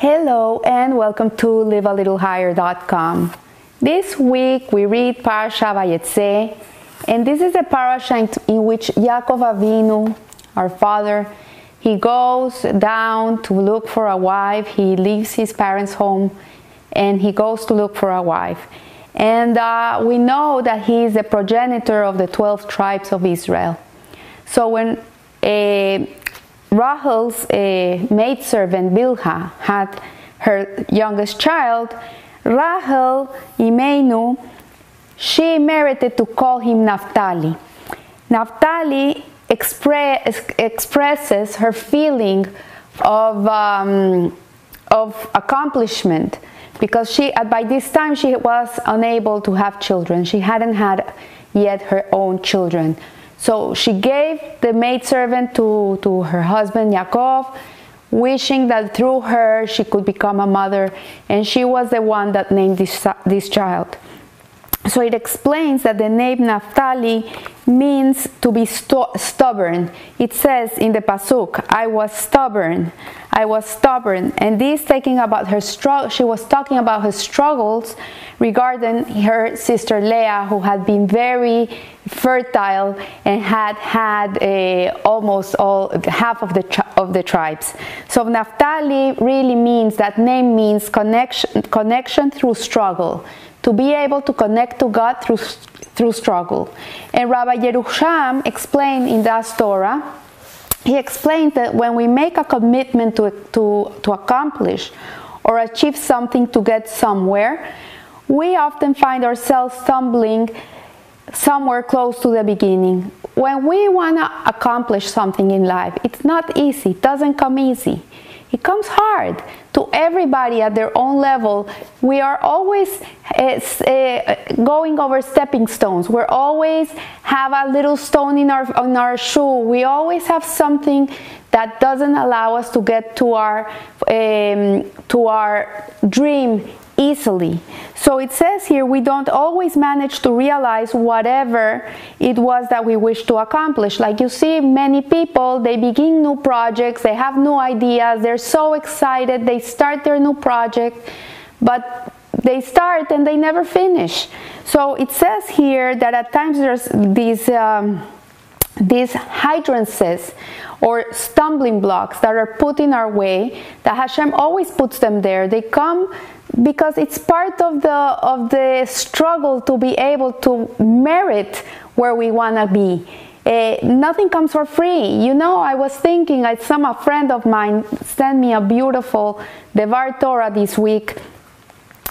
Hello and welcome to livealittlehigher.com. This week we read Parasha Vayetze, and this is a parasha in which Yaakov Avinu, our father, he goes down to look for a wife. He leaves his parents' home and he goes to look for a wife. And uh, we know that he is the progenitor of the 12 tribes of Israel. So when uh, Rachel's uh, maidservant Bilhah had her youngest child, Rachel Imenu, she merited to call him Naphtali. Naphtali express, expresses her feeling of, um, of accomplishment because she by this time she was unable to have children. She hadn't had yet her own children so she gave the maidservant to, to her husband Yaakov, wishing that through her she could become a mother, and she was the one that named this, this child. So it explains that the name Naphtali means to be stubborn. It says in the pasuk, "I was stubborn, I was stubborn," and this taking about her struggle. She was talking about her struggles regarding her sister Leah, who had been very fertile and had had uh, almost all half of the of the tribes. So Naphtali really means that name means connection connection through struggle to be able to connect to God through, through struggle. And Rabbi Yerusham explained in that Torah, he explained that when we make a commitment to, to, to accomplish or achieve something to get somewhere, we often find ourselves stumbling somewhere close to the beginning. When we want to accomplish something in life, it's not easy, it doesn't come easy. It comes hard to everybody at their own level. We are always uh, going over stepping stones. We're always have a little stone in our on our shoe. We always have something that doesn't allow us to get to our um, to our dream easily. So it says here we don't always manage to realize whatever it was that we wish to accomplish. Like you see, many people, they begin new projects, they have new ideas, they're so excited, they start their new project, but they start and they never finish. So it says here that at times there's these. Um, these hindrances or stumbling blocks that are put in our way that Hashem always puts them there they come because it's part of the of the struggle to be able to merit where we want to be. Uh, nothing comes for free. You know i was thinking i some a friend of mine sent me a beautiful devar torah this week.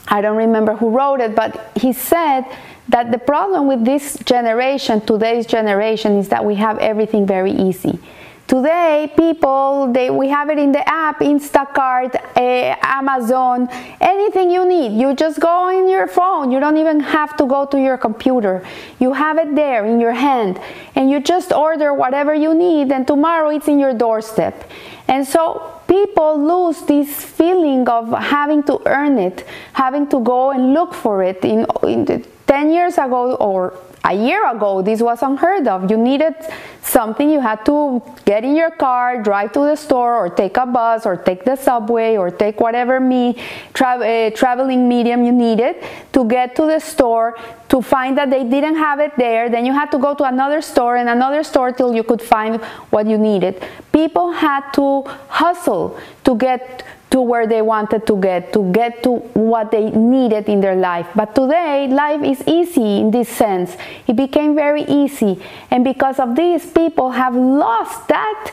I don't remember who wrote it but he said that the problem with this generation today's generation is that we have everything very easy Today, people, they, we have it in the app, Instacart, uh, Amazon, anything you need. You just go in your phone. You don't even have to go to your computer. You have it there in your hand, and you just order whatever you need, and tomorrow it's in your doorstep. And so people lose this feeling of having to earn it, having to go and look for it. In, in the, 10 years ago or a year ago, this was unheard of. You needed something, you had to get in your car, drive to the store, or take a bus, or take the subway, or take whatever me tra- uh, traveling medium you needed to get to the store. To find that they didn't have it there, then you had to go to another store and another store till you could find what you needed. People had to hustle to get to where they wanted to get, to get to what they needed in their life. But today, life is easy in this sense. It became very easy. And because of this, people have lost that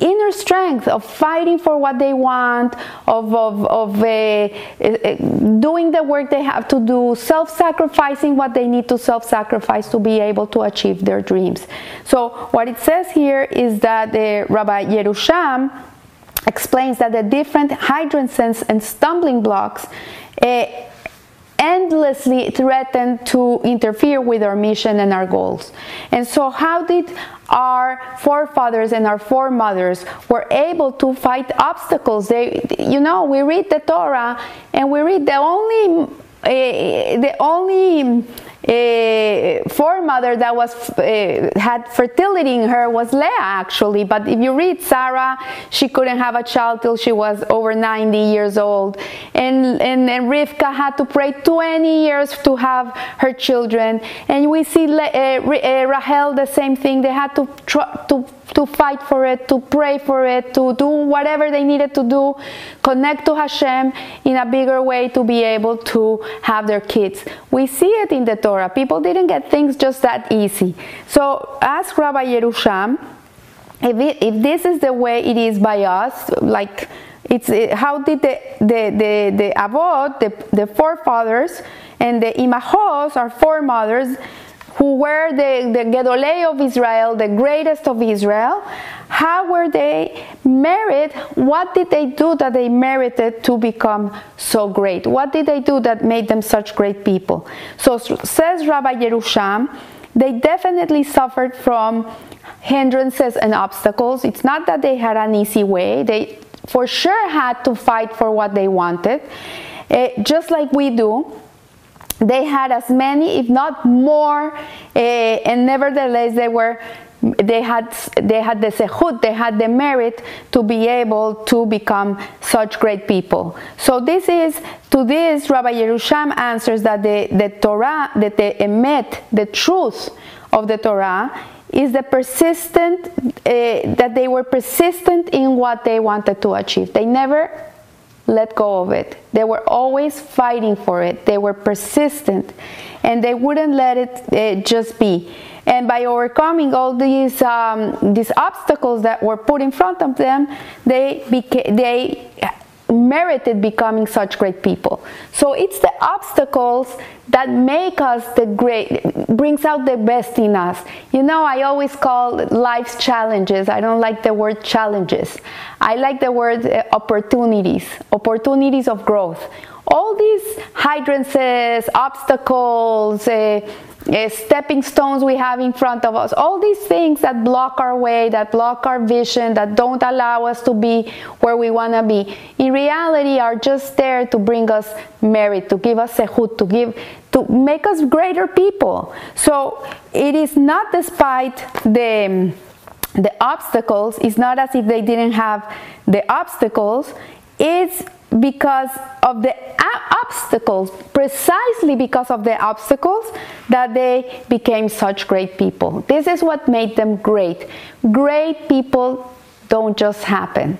inner strength of fighting for what they want, of, of, of uh, doing the work they have to do, self sacrificing what they need to self sacrifice to be able to achieve their dreams. So, what it says here is that uh, Rabbi Yerusham explains that the different hindrances and stumbling blocks uh, endlessly threaten to interfere with our mission and our goals. And so how did our forefathers and our foremothers were able to fight obstacles? They you know, we read the Torah and we read the only uh, the only uh, foremother that was uh, had fertility in her was Leah actually. But if you read Sarah, she couldn't have a child till she was over 90 years old, and and, and Rivka had to pray 20 years to have her children. And we see uh, uh, Rahel the same thing. They had to to to fight for it, to pray for it, to do whatever they needed to do, connect to Hashem in a bigger way to be able to have their kids. We see it in the Torah. People didn't get things just that easy. So ask Rabbi Yerusham if, it, if this is the way it is by us, like it's it, how did the the the, the avot, the, the forefathers, and the imahos, our foremothers, who were the, the Gedolei of Israel, the greatest of Israel, how were they merit? What did they do that they merited to become so great? What did they do that made them such great people? So says Rabbi Yerusham, they definitely suffered from hindrances and obstacles. It's not that they had an easy way. They for sure had to fight for what they wanted, uh, just like we do they had as many, if not more, uh, and nevertheless they were they had they had the sehut, they had the merit to be able to become such great people. So this is to this Rabbi Yerusham answers that the, the Torah, that the emet, the truth of the Torah is the persistent uh, that they were persistent in what they wanted to achieve. They never let go of it. They were always fighting for it. They were persistent and they wouldn't let it uh, just be. And by overcoming all these um, these obstacles that were put in front of them, they they merited becoming such great people. So it's the obstacles that make us the great, brings out the best in us. You know, I always call life's challenges. I don't like the word challenges. I like the word uh, opportunities, opportunities of growth. All these hydrances, obstacles, uh, Uh, stepping stones we have in front of us, all these things that block our way, that block our vision, that don't allow us to be where we want to be, in reality are just there to bring us merit, to give us sehut, to give, to make us greater people. So it is not despite the the obstacles. It's not as if they didn't have the obstacles. It's because of the obstacles, precisely because of the obstacles, that they became such great people. This is what made them great. Great people don't just happen.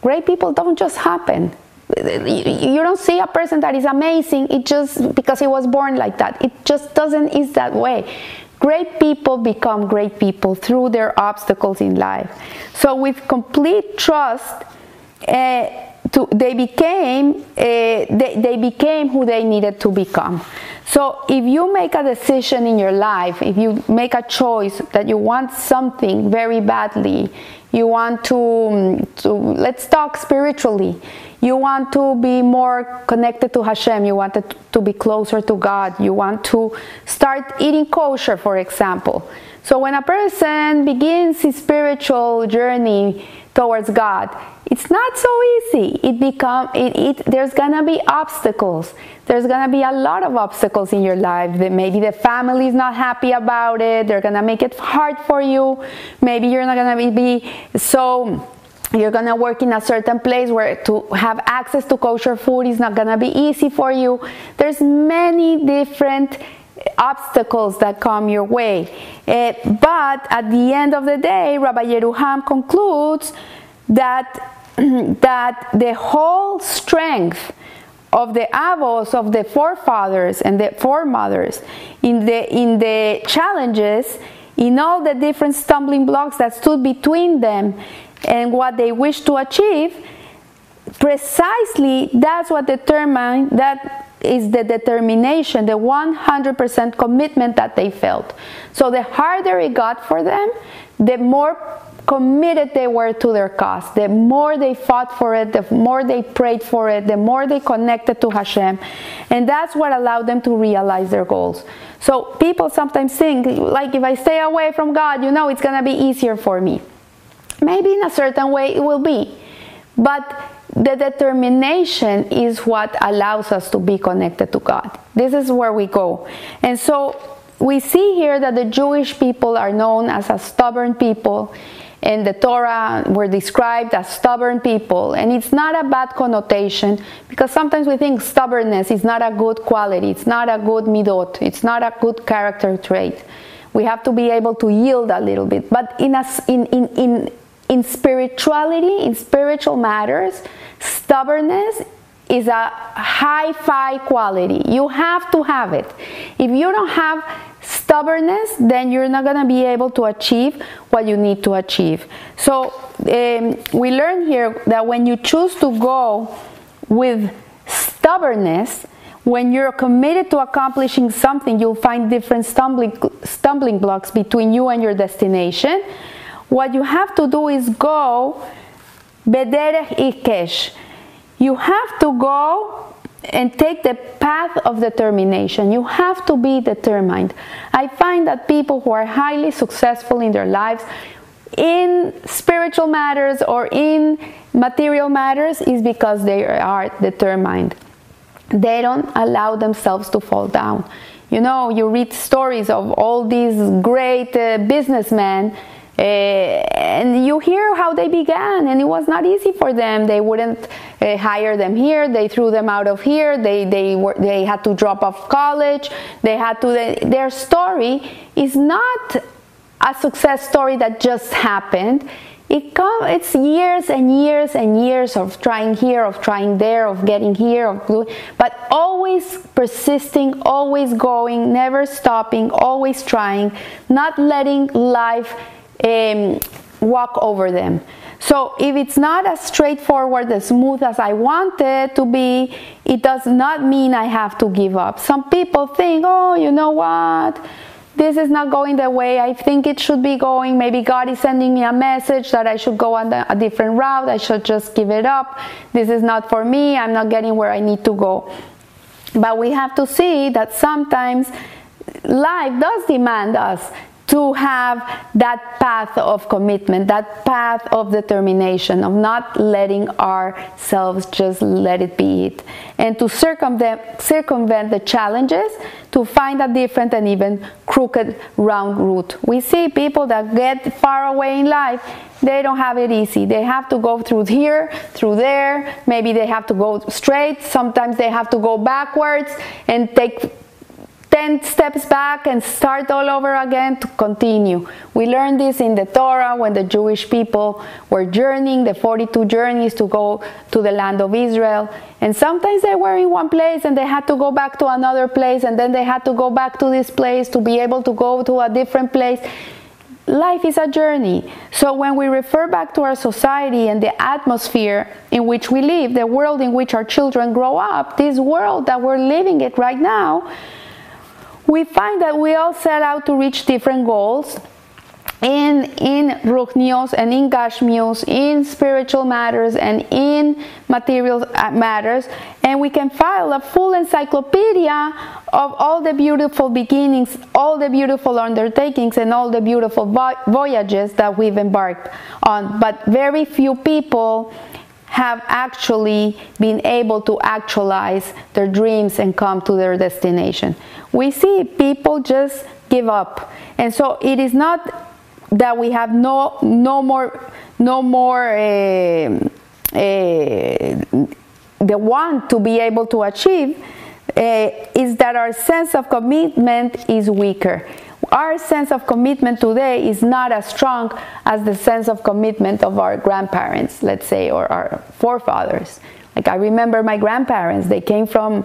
Great people don't just happen. You don't see a person that is amazing it just because he was born like that. It just doesn't is that way. Great people become great people through their obstacles in life. So with complete trust, uh, to, they became uh, they, they became who they needed to become. So if you make a decision in your life if you make a choice that you want something very badly you want to, to let's talk spiritually. You want to be more connected to Hashem you want to be closer to God you want to start eating kosher for example. So when a person begins his spiritual journey towards God. It's not so easy. It become it, it there's gonna be obstacles. There's gonna be a lot of obstacles in your life. Maybe the family is not happy about it. They're gonna make it hard for you. Maybe you're not gonna be, be so you're gonna work in a certain place where to have access to kosher food is not gonna be easy for you. There's many different obstacles that come your way. Uh, but at the end of the day rabbi yeruham concludes that that the whole strength of the avos of the forefathers and the foremothers in the in the challenges in all the different stumbling blocks that stood between them and what they wished to achieve precisely that's what determined that is the determination the 100% commitment that they felt so the harder it got for them the more committed they were to their cause. The more they fought for it, the more they prayed for it, the more they connected to Hashem. And that's what allowed them to realize their goals. So people sometimes think, like, if I stay away from God, you know, it's going to be easier for me. Maybe in a certain way it will be. But the determination is what allows us to be connected to God. This is where we go. And so we see here that the Jewish people are known as a stubborn people. And the Torah were described as stubborn people. And it's not a bad connotation because sometimes we think stubbornness is not a good quality, it's not a good midot, it's not a good character trait. We have to be able to yield a little bit. But in, a, in, in, in, in spirituality, in spiritual matters, stubbornness is a high fi quality. You have to have it. If you don't have stubbornness, then you're not going to be able to achieve what you need to achieve. So um, we learn here that when you choose to go with stubbornness, when you're committed to accomplishing something, you'll find different stumbling, stumbling blocks between you and your destination. What you have to do is go bederech ikesh. You have to go and take the path of determination. You have to be determined. I find that people who are highly successful in their lives, in spiritual matters or in material matters, is because they are determined they don't allow themselves to fall down. You know, you read stories of all these great uh, businessmen. Uh, and you hear how they began, and it was not easy for them. They wouldn't uh, hire them here. They threw them out of here. They they were they had to drop off college. They had to. They, their story is not a success story that just happened it come, it's years and years and years of trying here, of trying there, of getting here, of but always persisting, always going, never stopping, always trying, not letting life um, walk over them. So if it's not as straightforward, as smooth as I want it to be, it does not mean I have to give up. Some people think, oh, you know what? this is not going the way I think it should be going. Maybe God is sending me a message that I should go on a different route. I should just give it up. This is not for me. I'm not getting where I need to go. But we have to see that sometimes life does demand us to have that path of commitment, that path of determination, of not letting ourselves just let it be it, and to circumvent, circumvent the challenges to find a different and even crooked round route. We see people that get far away in life they don't have it easy. They have to go through here, through there. Maybe they have to go straight. Sometimes they have to go backwards and take 10 steps back and start all over again to continue. We learned this in the Torah when the Jewish people were journeying the 42 journeys to go to the land of Israel. And sometimes they were in one place and they had to go back to another place and then they had to go back to this place to be able to go to a different place. Life is a journey. So when we refer back to our society and the atmosphere in which we live, the world in which our children grow up, this world that we're living it right now, we find that we all set out to reach different goals in in ruchnios and in gashmios, in spiritual matters and in material uh, matters, and we can file a full encyclopedia of all the beautiful beginnings, all the beautiful undertakings, and all the beautiful voyages that we've embarked on. But very few people have actually been able to actualize their dreams and come to their destination. We see people just give up. And so it is not that we have no no more no more uh, uh, the want to be able to achieve uh, is that our sense of commitment is weaker our sense of commitment today is not as strong as the sense of commitment of our grandparents, let's say, or our forefathers. Like I remember my grandparents, they came from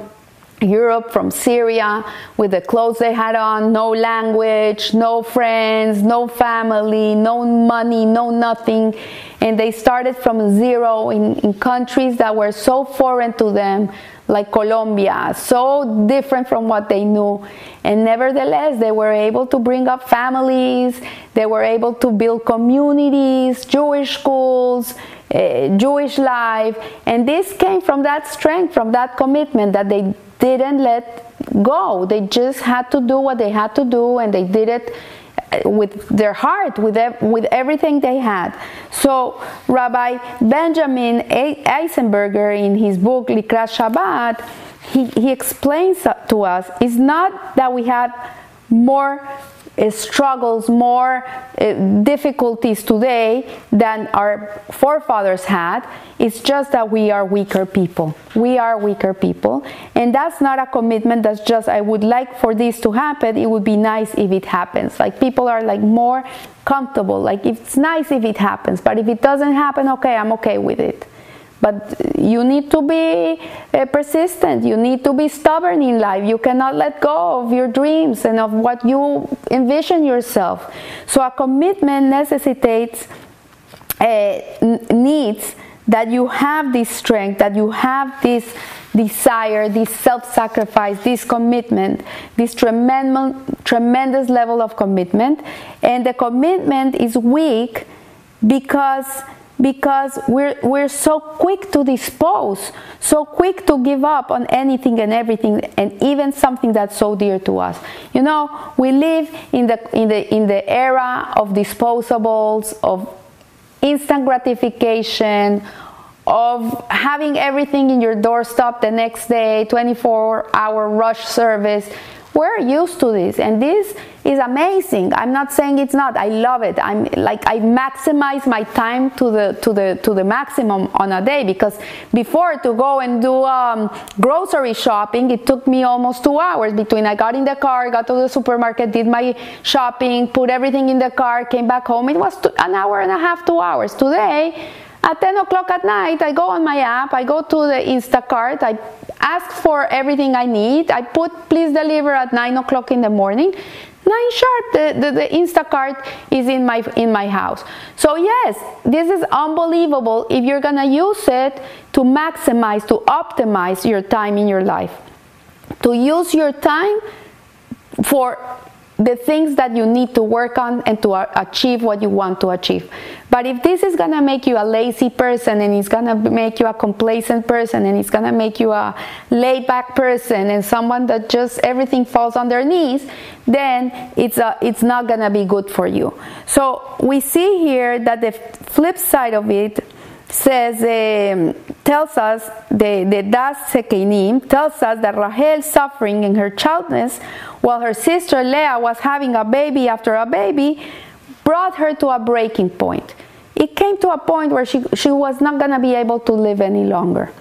Europe, from Syria, with the clothes they had on, no language, no friends, no family, no money, no nothing. And they started from zero in, in countries that were so foreign to them like Colombia, so different from what they knew. And nevertheless, they were able to bring up families, they were able to build communities, Jewish schools, uh, Jewish life. And this came from that strength, from that commitment that they didn't let go. They just had to do what they had to do, and they did it with their heart, with with everything they had. So Rabbi Benjamin Eisenberger, in his book Likrat Shabbat, he, he explains to us it's not that we had more uh, struggles, more uh, difficulties today than our forefathers had. It's just that we are weaker people. We are weaker people. And that's not a commitment that's just, I would like for this to happen. It would be nice if it happens. Like people are like more comfortable. Like it's nice if it happens, but if it doesn't happen, okay, I'm okay with it. But you need to be uh, persistent. You need to be stubborn in life. You cannot let go of your dreams and of what you envision yourself. So a commitment necessitates, uh, needs that you have this strength, that you have this desire, this self sacrifice, this commitment, this tremendous, tremendous level of commitment. And the commitment is weak because because we're, we're so quick to dispose, so quick to give up on anything and everything, and even something that's so dear to us. You know, we live in the, in the, in the era of disposables, of instant gratification, of having everything in your doorstep the next day, 24 hour rush service we're used to this and this is amazing. I'm not saying it's not. I love it. I'm like i maximize my time to the to the to the maximum on a day because before to go and do um, grocery shopping it took me almost two hours between i got in the car got to the supermarket did my shopping put everything in the car came back home. It was an hour and a half two hours. Today at 10 o'clock at night, I go on my app, I go to the Instacart, I ask for everything I need, I put please deliver at 9 o'clock in the morning. 9 sharp, the, the, the Instacart is in my, in my house. So, yes, this is unbelievable if you're gonna use it to maximize, to optimize your time in your life. To use your time for the things that you need to work on and to achieve what you want to achieve. But if this is gonna make you a lazy person and it's gonna make you a complacent person and it's gonna make you a laid back person and someone that just everything falls on their knees, then it's, a, it's not gonna be good for you. So we see here that the flip side of it says, um, tells us, the, the Das Sekeinim tells us that Rachel's suffering in her childlessness while her sister Leah was having a baby after a baby brought her to a breaking point. It came to a point where she, she was not going to be able to live any longer.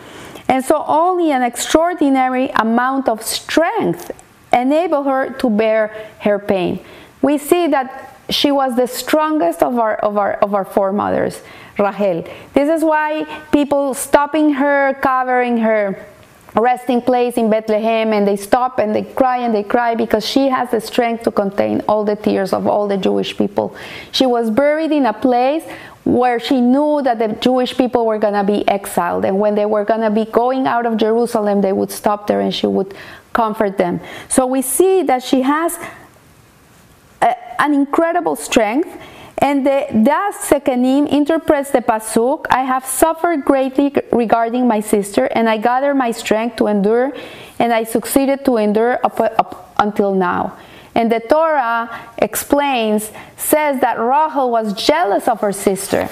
And so only an extraordinary amount of strength enabled her to bear her pain. We see that she was the strongest of our, of our, of our foremothers, Rahel. This is why people stopping her, covering her resting place in Bethlehem and they stop and they cry and they cry because she has the strength to contain all the tears of all the Jewish people. She was buried in a place where she knew that the Jewish people were going to be exiled and when they were going to be going out of Jerusalem they would stop there and she would comfort them. So we see that she has a, an incredible strength. And the Das Sekanim interprets the pasuk, I have suffered greatly regarding my sister, and I gathered my strength to endure, and I succeeded to endure up, up until now. And the Torah explains, says that Rachel was jealous of her sister.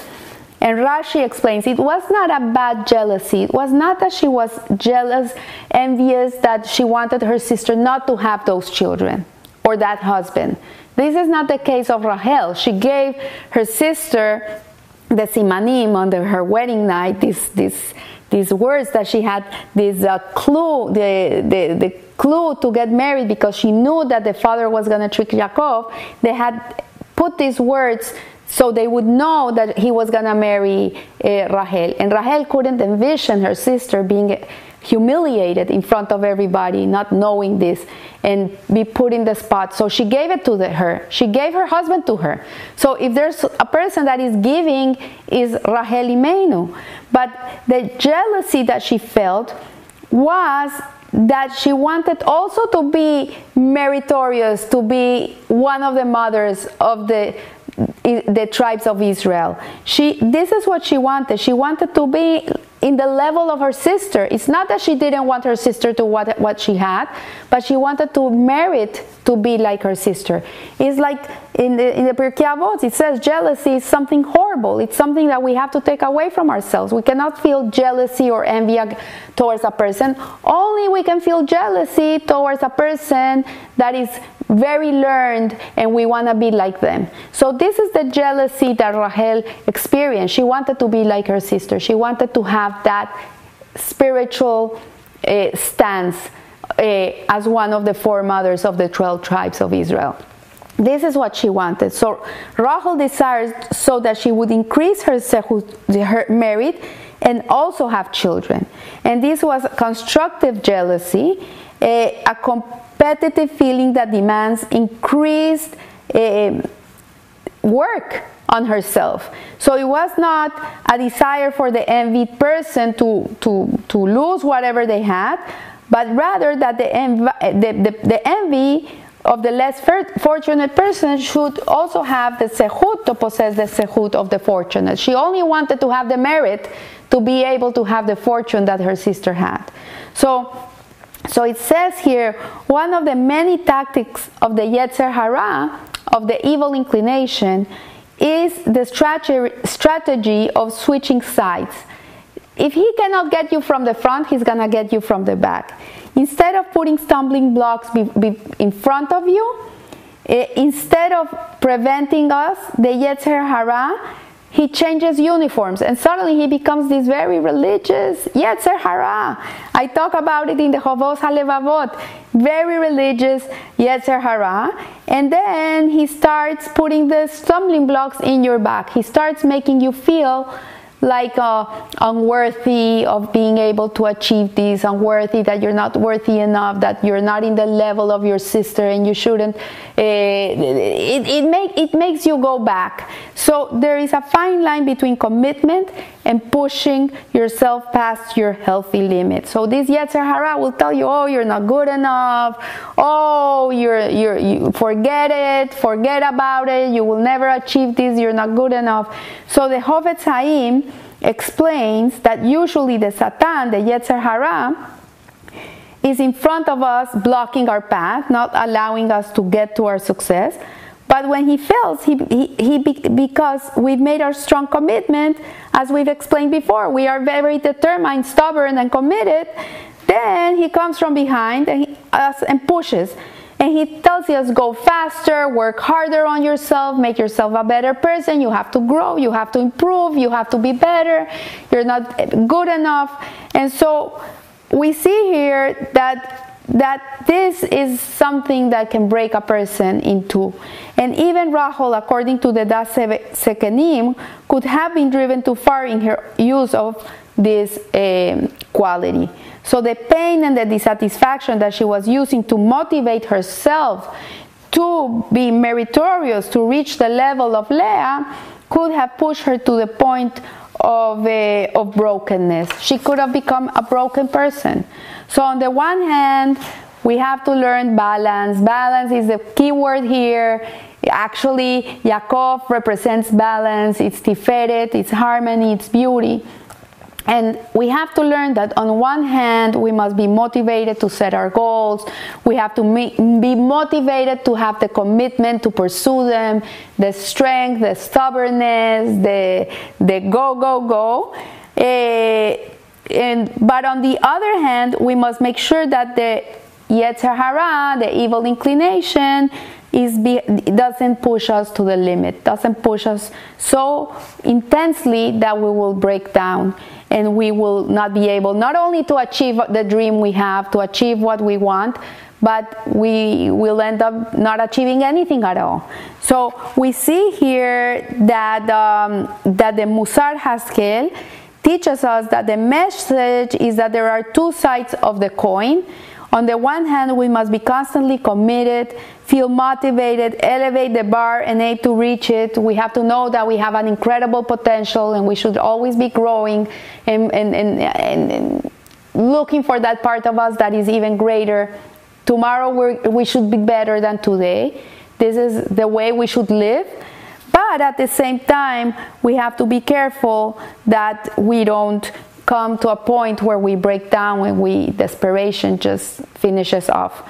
And Rashi explains it was not a bad jealousy. It was not that she was jealous, envious, that she wanted her sister not to have those children or that husband. This is not the case of Rahel. She gave her sister the simanim on the, her wedding night, these, these, these words that she had, this uh, clue, the, the, the clue to get married because she knew that the father was going to trick Jacob. They had put these words so they would know that he was going to marry uh, Rahel. And Rahel couldn't envision her sister being humiliated in front of everybody, not knowing this, and be put in the spot. So she gave it to the, her. She gave her husband to her. So if there's a person that is giving, is Rahel Imenu. But the jealousy that she felt was that she wanted also to be meritorious, to be one of the mothers of the the tribes of Israel. She this is what she wanted. She wanted to be in the level of her sister. It's not that she didn't want her sister to what, what she had, but she wanted to merit to be like her sister. It's like in the, in the Pirkei Avot, it says jealousy is something horrible. It's something that we have to take away from ourselves. We cannot feel jealousy or envy towards a person. Only we can feel jealousy towards a person that is very learned and we want to be like them. So this is the jealousy that Rahel experienced. She wanted to be like her sister. She wanted to have that spiritual uh, stance uh, as one of the four mothers of the 12 tribes of Israel. This is what she wanted. So Rahel desired so that she would increase her, her merit and also have children. And this was constructive jealousy, a, a competitive feeling that demands increased uh, work on herself. So it was not a desire for the envied person to, to, to lose whatever they had, but rather that the, env- the, the, the envy of the less fortunate person should also have the sehut to possess the sehut of the fortunate. She only wanted to have the merit to be able to have the fortune that her sister had. So, so it says here one of the many tactics of the Yetzer Hara, of the evil inclination, is the strategy of switching sides. If he cannot get you from the front, he's gonna get you from the back. Instead of putting stumbling blocks be, be in front of you, eh, instead of preventing us, the Yetzer Hara, he changes uniforms and suddenly he becomes this very religious Yetzer Hara. I talk about it in the Chovot HaLevavot. Very religious Yetzer Hara. And then he starts putting the stumbling blocks in your back. He starts making you feel like uh, unworthy of being able to achieve this, unworthy that you're not worthy enough, that you're not in the level of your sister and you shouldn't. Uh, it, it, make, it makes you go back. So there is a fine line between commitment and pushing yourself past your healthy limit. So this Yetzer Hara will tell you, oh, you're not good enough. Oh, you're, you're, you forget it, forget about it. You will never achieve this. You're not good enough. So the Chofetz Chaim explains that usually the Satan, the Yetzer Hara, is in front of us, blocking our path, not allowing us to get to our success. But when he fails, he, he, he because we've made our strong commitment, as we've explained before, we are very determined, stubborn, and committed. Then he comes from behind and he, us and pushes. And he tells us go faster, work harder on yourself, make yourself a better person. You have to grow, you have to improve, you have to be better. You're not good enough. And so we see here that that this is something that can break a person in two. And even Rahel, according to the Das Sekenim, could have been driven too far in her use of this um, quality. So the pain and the dissatisfaction that she was using to motivate herself to be meritorious, to reach the level of Leah, could have pushed her to the point of, uh, of brokenness. She could have become a broken person. So, on the one hand, we have to learn balance. Balance is the key word here. Actually, Yaakov represents balance, it's tiferet, it's harmony, it's beauty. And we have to learn that on one hand, we must be motivated to set our goals. We have to be motivated to have the commitment to pursue them, the strength, the stubbornness, the, the go, go, go. Uh, and, but on the other hand, we must make sure that the Yetzer Hara, the evil inclination, is be, doesn't push us to the limit, doesn't push us so intensely that we will break down and we will not be able not only to achieve the dream we have, to achieve what we want, but we will end up not achieving anything at all. So we see here that um, that the Musar Haskel teaches us that the message is that there are two sides of the coin. On the one hand, we must be constantly committed, feel motivated, elevate the bar, and aim to reach it. We have to know that we have an incredible potential and we should always be growing and, and, and, and looking for that part of us that is even greater. Tomorrow we we should be better than today. This is the way we should live. But at the same time, we have to be careful that we don't come to a point where we break down when we desperation just finishes off.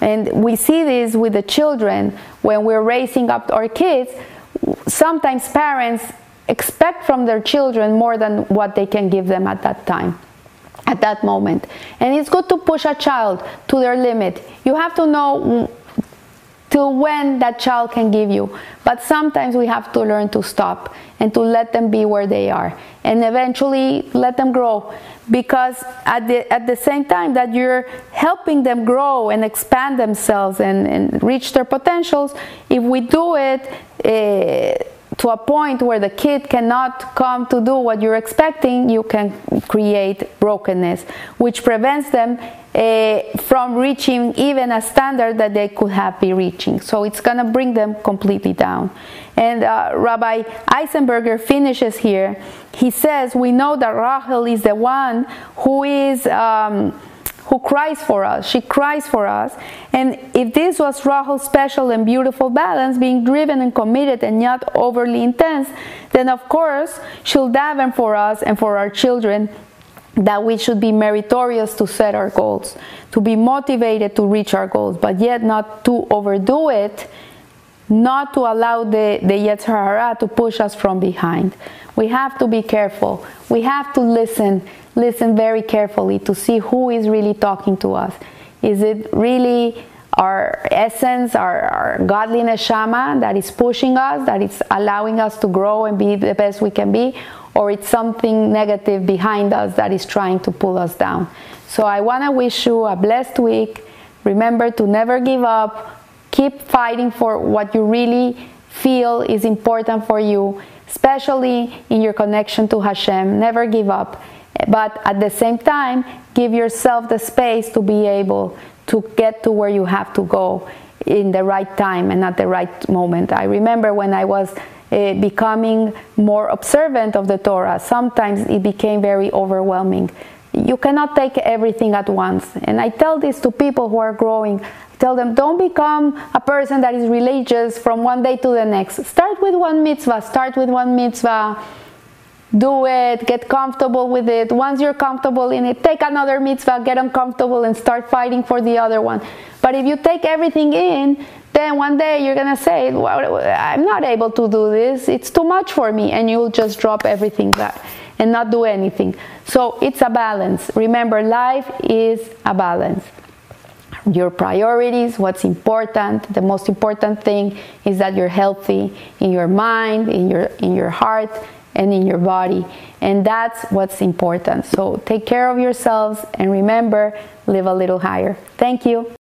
And we see this with the children when we're raising up our kids. Sometimes parents expect from their children more than what they can give them at that time at that moment and it's good to push a child to their limit you have to know till when that child can give you. But sometimes we have to learn to stop and to let them be where they are and eventually let them grow. Because at the, at the same time that you're helping them grow and expand themselves and, and reach their potentials, if we do it, uh, to a point where the kid cannot come to do what you're expecting, you can create brokenness, which prevents them uh, from reaching even a standard that they could have been reaching. So it's going to bring them completely down. And uh, Rabbi Eisenberger finishes here. He says, We know that Rachel is the one who is. Um, who cries for us. She cries for us. And if this was Rachel's special and beautiful balance, being driven and committed and not overly intense, then of course she'll daven for us and for our children that we should be meritorious to set our goals, to be motivated to reach our goals, but yet not to overdo it, not to allow the, the Yetzer Hara to push us from behind. We have to be careful. We have to listen listen very carefully to see who is really talking to us. Is it really our essence, our, our godly neshama that is pushing us, that is allowing us to grow and be the best we can be, or it's something negative behind us that is trying to pull us down. So I want to wish you a blessed week. Remember to never give up. Keep fighting for what you really feel is important for you, especially in your connection to Hashem. Never give up but at the same time, give yourself the space to be able to get to where you have to go in the right time and at the right moment. I remember when I was uh, becoming more observant of the Torah, sometimes it became very overwhelming. You cannot take everything at once. And I tell this to people who are growing. Tell them, don't become a person that is religious from one day to the next. Start with one mitzvah. Start with one mitzvah do it, get comfortable with it. Once you're comfortable in it, take another mitzvah, get uncomfortable, and start fighting for the other one. But if you take everything in, then one day you're gonna say, well, I'm not able to do this, it's too much for me, and you'll just drop everything back and not do anything. So it's a balance. Remember, life is a balance. Your priorities, what's important, the most important thing is that you're healthy in your mind, in your in your heart, and in your body. And that's what's important. So take care of yourselves and remember, live a little higher. Thank you.